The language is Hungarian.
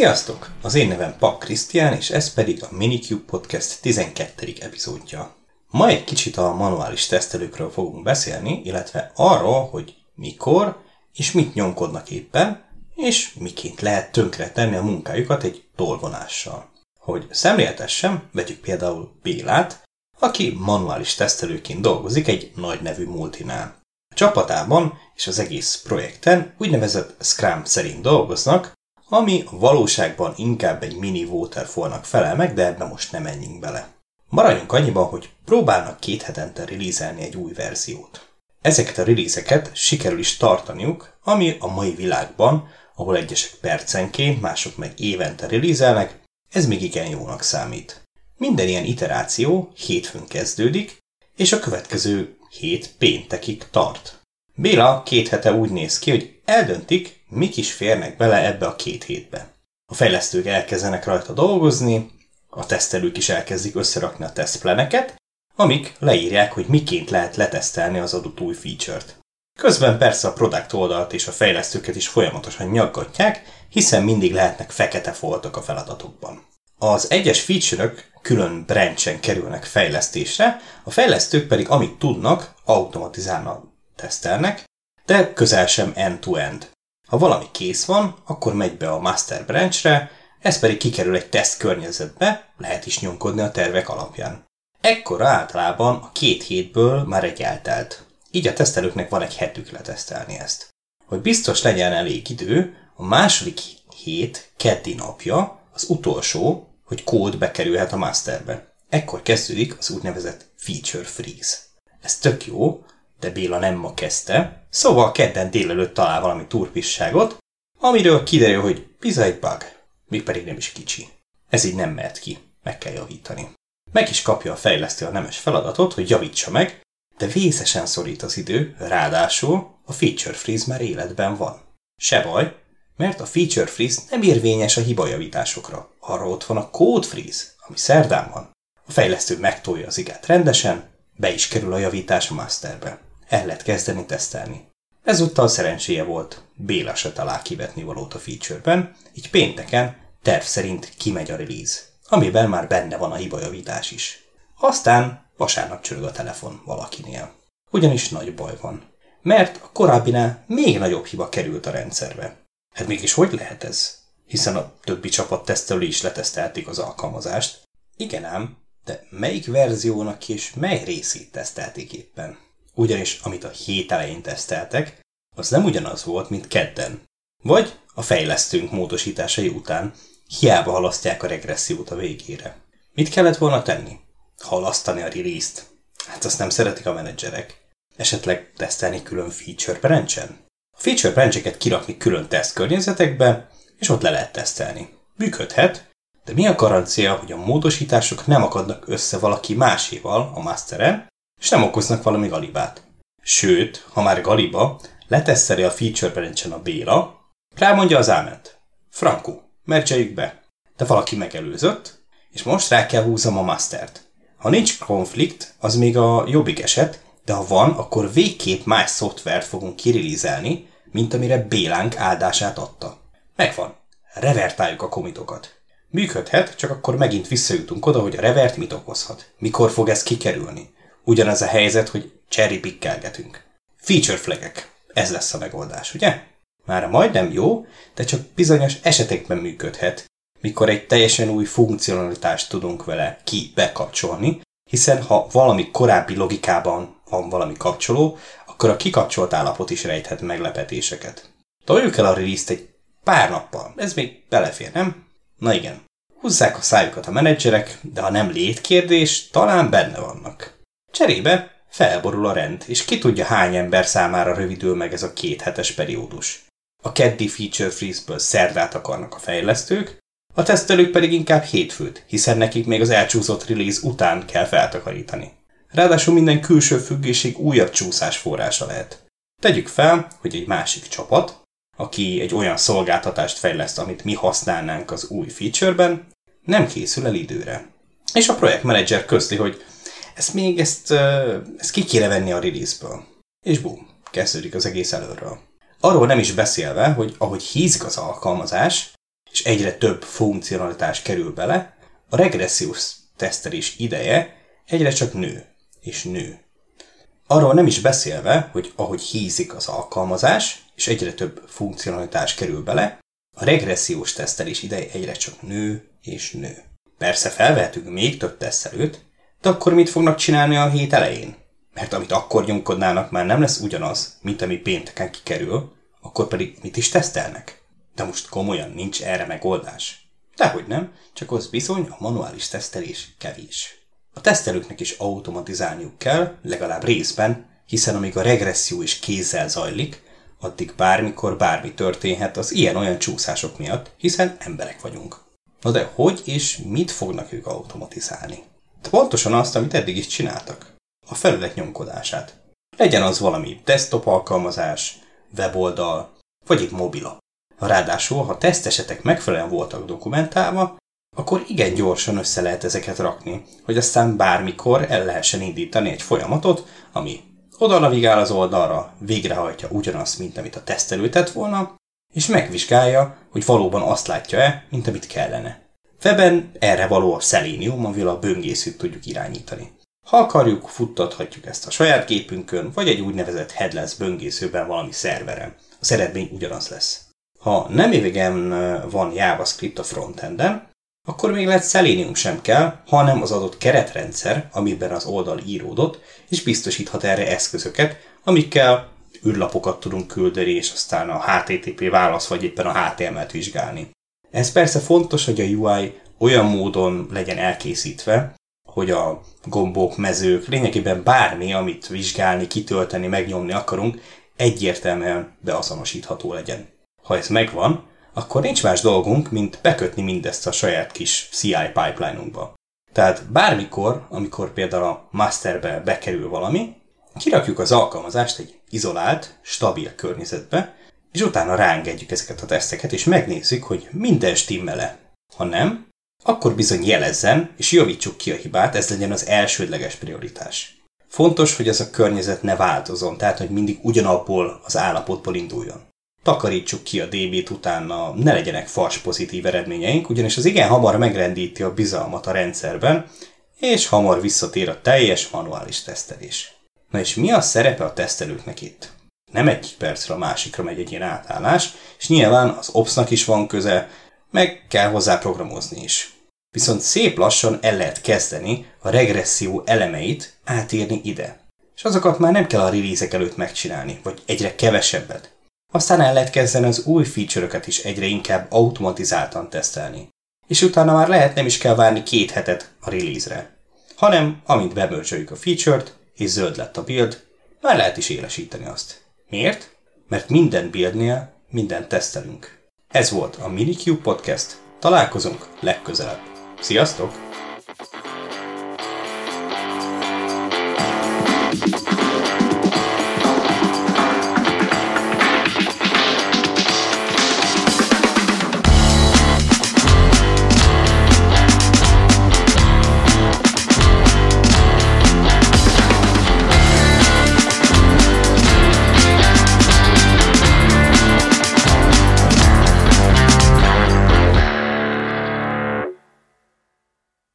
Sziasztok! Az én nevem Pak Krisztián, és ez pedig a Minicube Podcast 12. epizódja. Ma egy kicsit a manuális tesztelőkről fogunk beszélni, illetve arról, hogy mikor és mit nyomkodnak éppen, és miként lehet tönkre tenni a munkájukat egy tolvonással. Hogy szemléltessem, vegyük például Bélát, aki manuális tesztelőként dolgozik egy nagy nevű multinál. A csapatában és az egész projekten úgynevezett Scrum szerint dolgoznak, ami valóságban inkább egy mini waterfallnak felel meg, de ebbe most nem menjünk bele. Maradjunk annyiban, hogy próbálnak két hetente release egy új verziót. Ezeket a release sikerül is tartaniuk, ami a mai világban, ahol egyesek percenként, mások meg évente release ez még igen jónak számít. Minden ilyen iteráció hétfőn kezdődik, és a következő hét péntekig tart. Béla két hete úgy néz ki, hogy eldöntik, mik is férnek bele ebbe a két hétbe. A fejlesztők elkezdenek rajta dolgozni, a tesztelők is elkezdik összerakni a tesztpleneket, amik leírják, hogy miként lehet letesztelni az adott új feature-t. Közben persze a product oldalt és a fejlesztőket is folyamatosan nyaggatják, hiszen mindig lehetnek fekete foltok a feladatokban. Az egyes feature-ök külön branchen kerülnek fejlesztésre, a fejlesztők pedig amit tudnak, automatizálnak tesztelnek, de közel sem end-to-end. Ha valami kész van, akkor megy be a master branchre, ez pedig kikerül egy teszt környezetbe, lehet is nyomkodni a tervek alapján. Ekkora általában a két hétből már egy eltelt. Így a tesztelőknek van egy hetük letesztelni ezt. Hogy biztos legyen elég idő, a második hét keddi napja az utolsó, hogy kód bekerülhet a masterbe. Ekkor kezdődik az úgynevezett feature freeze. Ez tök jó, de Béla nem ma kezdte, szóval kedden délelőtt talál valami turpisságot, amiről kiderül, hogy bizony bug, még pedig nem is kicsi. Ez így nem mehet ki, meg kell javítani. Meg is kapja a fejlesztő a nemes feladatot, hogy javítsa meg, de vészesen szorít az idő, ráadásul a feature freeze már életben van. Se baj, mert a feature freeze nem érvényes a hibajavításokra. Arra ott van a code freeze, ami szerdán van. A fejlesztő megtolja az igát rendesen, be is kerül a javítás a masterbe el lehet kezdeni tesztelni. Ezúttal szerencséje volt, Béla se talál kivetni valót a feature-ben, így pénteken terv szerint kimegy a release, amiben már benne van a hibajavítás is. Aztán vasárnap csörög a telefon valakinél. Ugyanis nagy baj van. Mert a korábbinál még nagyobb hiba került a rendszerbe. Hát mégis hogy lehet ez? Hiszen a többi csapat tesztelő is letesztelték az alkalmazást. Igen ám, de melyik verziónak és mely részét tesztelték éppen? Ugyanis amit a hét elején teszteltek, az nem ugyanaz volt, mint kedden. Vagy a fejlesztőnk módosításai után hiába halasztják a regressziót a végére. Mit kellett volna tenni? Halasztani a release-t? Hát azt nem szeretik a menedzserek. Esetleg tesztelni külön feature branchen? A feature brancheket kirakni külön teszt környezetekbe, és ott le lehet tesztelni. Működhet, de mi a garancia, hogy a módosítások nem akadnak össze valaki máséval a masteren, és nem okoznak valami galibát. Sőt, ha már galiba, leteszteli a feature branchen a Béla, rámondja az áment. Franku, mercseljük be. De valaki megelőzött, és most rá kell húzom a mastert. Ha nincs konflikt, az még a jobbik eset, de ha van, akkor végképp más szoftvert fogunk kirilízelni, mint amire Bélánk áldását adta. Megvan. Revertáljuk a komitokat. Működhet, csak akkor megint visszajutunk oda, hogy a revert mit okozhat. Mikor fog ez kikerülni? Ugyanaz a helyzet, hogy cherry pickelgetünk. Feature flagek. Ez lesz a megoldás, ugye? Már majdnem jó, de csak bizonyos esetekben működhet, mikor egy teljesen új funkcionalitást tudunk vele ki bekapcsolni, hiszen ha valami korábbi logikában van valami kapcsoló, akkor a kikapcsolt állapot is rejthet meglepetéseket. Toljuk el a release egy pár nappal, ez még belefér, nem? Na igen. Húzzák a szájukat a menedzserek, de ha nem létkérdés, talán benne vannak. Cserébe felborul a rend, és ki tudja hány ember számára rövidül meg ez a két hetes periódus. A keddi feature freeze-ből szerdát akarnak a fejlesztők, a tesztelők pedig inkább hétfőt, hiszen nekik még az elcsúszott release után kell feltakarítani. Ráadásul minden külső függéség újabb csúszás forrása lehet. Tegyük fel, hogy egy másik csapat, aki egy olyan szolgáltatást fejleszt, amit mi használnánk az új featureben, nem készül el időre. És a projektmenedzser közli, hogy ezt még, ezt, ezt ki kéne venni a release-ből. És bum, kezdődik az egész előről. Arról nem is beszélve, hogy ahogy hízik az alkalmazás, és egyre több funkcionalitás kerül bele, a regressziós tesztelés ideje egyre csak nő, és nő. Arról nem is beszélve, hogy ahogy hízik az alkalmazás, és egyre több funkcionalitás kerül bele, a regressziós tesztelés ideje egyre csak nő és nő. Persze felvehetünk még több tesztelőt, de akkor mit fognak csinálni a hét elején? Mert amit akkor nyomkodnának, már nem lesz ugyanaz, mint ami pénteken kikerül, akkor pedig mit is tesztelnek? De most komolyan nincs erre megoldás. Dehogy nem, csak az bizony a manuális tesztelés kevés. A tesztelőknek is automatizálniuk kell, legalább részben, hiszen amíg a regresszió is kézzel zajlik, addig bármikor bármi történhet az ilyen-olyan csúszások miatt, hiszen emberek vagyunk. Na de hogy és mit fognak ők automatizálni? Pontosan azt, amit eddig is csináltak. A felület nyomkodását. Legyen az valami desktop alkalmazás, weboldal, vagy egy mobila. Ráadásul, ha tesztesetek megfelelően voltak dokumentálva, akkor igen gyorsan össze lehet ezeket rakni, hogy aztán bármikor el lehessen indítani egy folyamatot, ami oda navigál az oldalra, végrehajtja ugyanazt, mint amit a tesztelő tett volna, és megvizsgálja, hogy valóban azt látja-e, mint amit kellene. Weben erre való a Selenium, amivel a böngészőt tudjuk irányítani. Ha akarjuk, futtathatjuk ezt a saját gépünkön, vagy egy úgynevezett headless böngészőben valami szerveren. Az eredmény ugyanaz lesz. Ha nem évegen van JavaScript a frontenden, akkor még lehet Selenium sem kell, hanem az adott keretrendszer, amiben az oldal íródott, és biztosíthat erre eszközöket, amikkel űrlapokat tudunk küldeni, és aztán a HTTP válasz, vagy éppen a HTML-t vizsgálni. Ez persze fontos, hogy a UI olyan módon legyen elkészítve, hogy a gombok, mezők, lényegében bármi, amit vizsgálni, kitölteni, megnyomni akarunk, egyértelműen beazonosítható legyen. Ha ez megvan, akkor nincs más dolgunk, mint bekötni mindezt a saját kis CI pipeline-unkba. Tehát bármikor, amikor például a masterbe bekerül valami, kirakjuk az alkalmazást egy izolált, stabil környezetbe, és utána ráengedjük ezeket a teszteket, és megnézzük, hogy minden stimmele. Ha nem, akkor bizony jelezzen, és javítsuk ki a hibát, ez legyen az elsődleges prioritás. Fontos, hogy ez a környezet ne változon, tehát hogy mindig ugyanabból az állapotból induljon. Takarítsuk ki a DB-t utána, ne legyenek fals pozitív eredményeink, ugyanis az igen hamar megrendíti a bizalmat a rendszerben, és hamar visszatér a teljes manuális tesztelés. Na és mi a szerepe a tesztelőknek itt? Nem egy percre a másikra megy egy ilyen átállás, és nyilván az OPS-nak is van köze, meg kell hozzá programozni is. Viszont szép lassan el lehet kezdeni a regresszió elemeit átírni ide. És azokat már nem kell a release előtt megcsinálni, vagy egyre kevesebbet. Aztán el lehet kezdeni az új feature is egyre inkább automatizáltan tesztelni. És utána már lehet nem is kell várni két hetet a release-re. Hanem, amint bemörzsöljük a feature-t, és zöld lett a build, már lehet is élesíteni azt. Miért? Mert minden buildnél minden tesztelünk. Ez volt a Minicube Podcast. Találkozunk legközelebb. Sziasztok!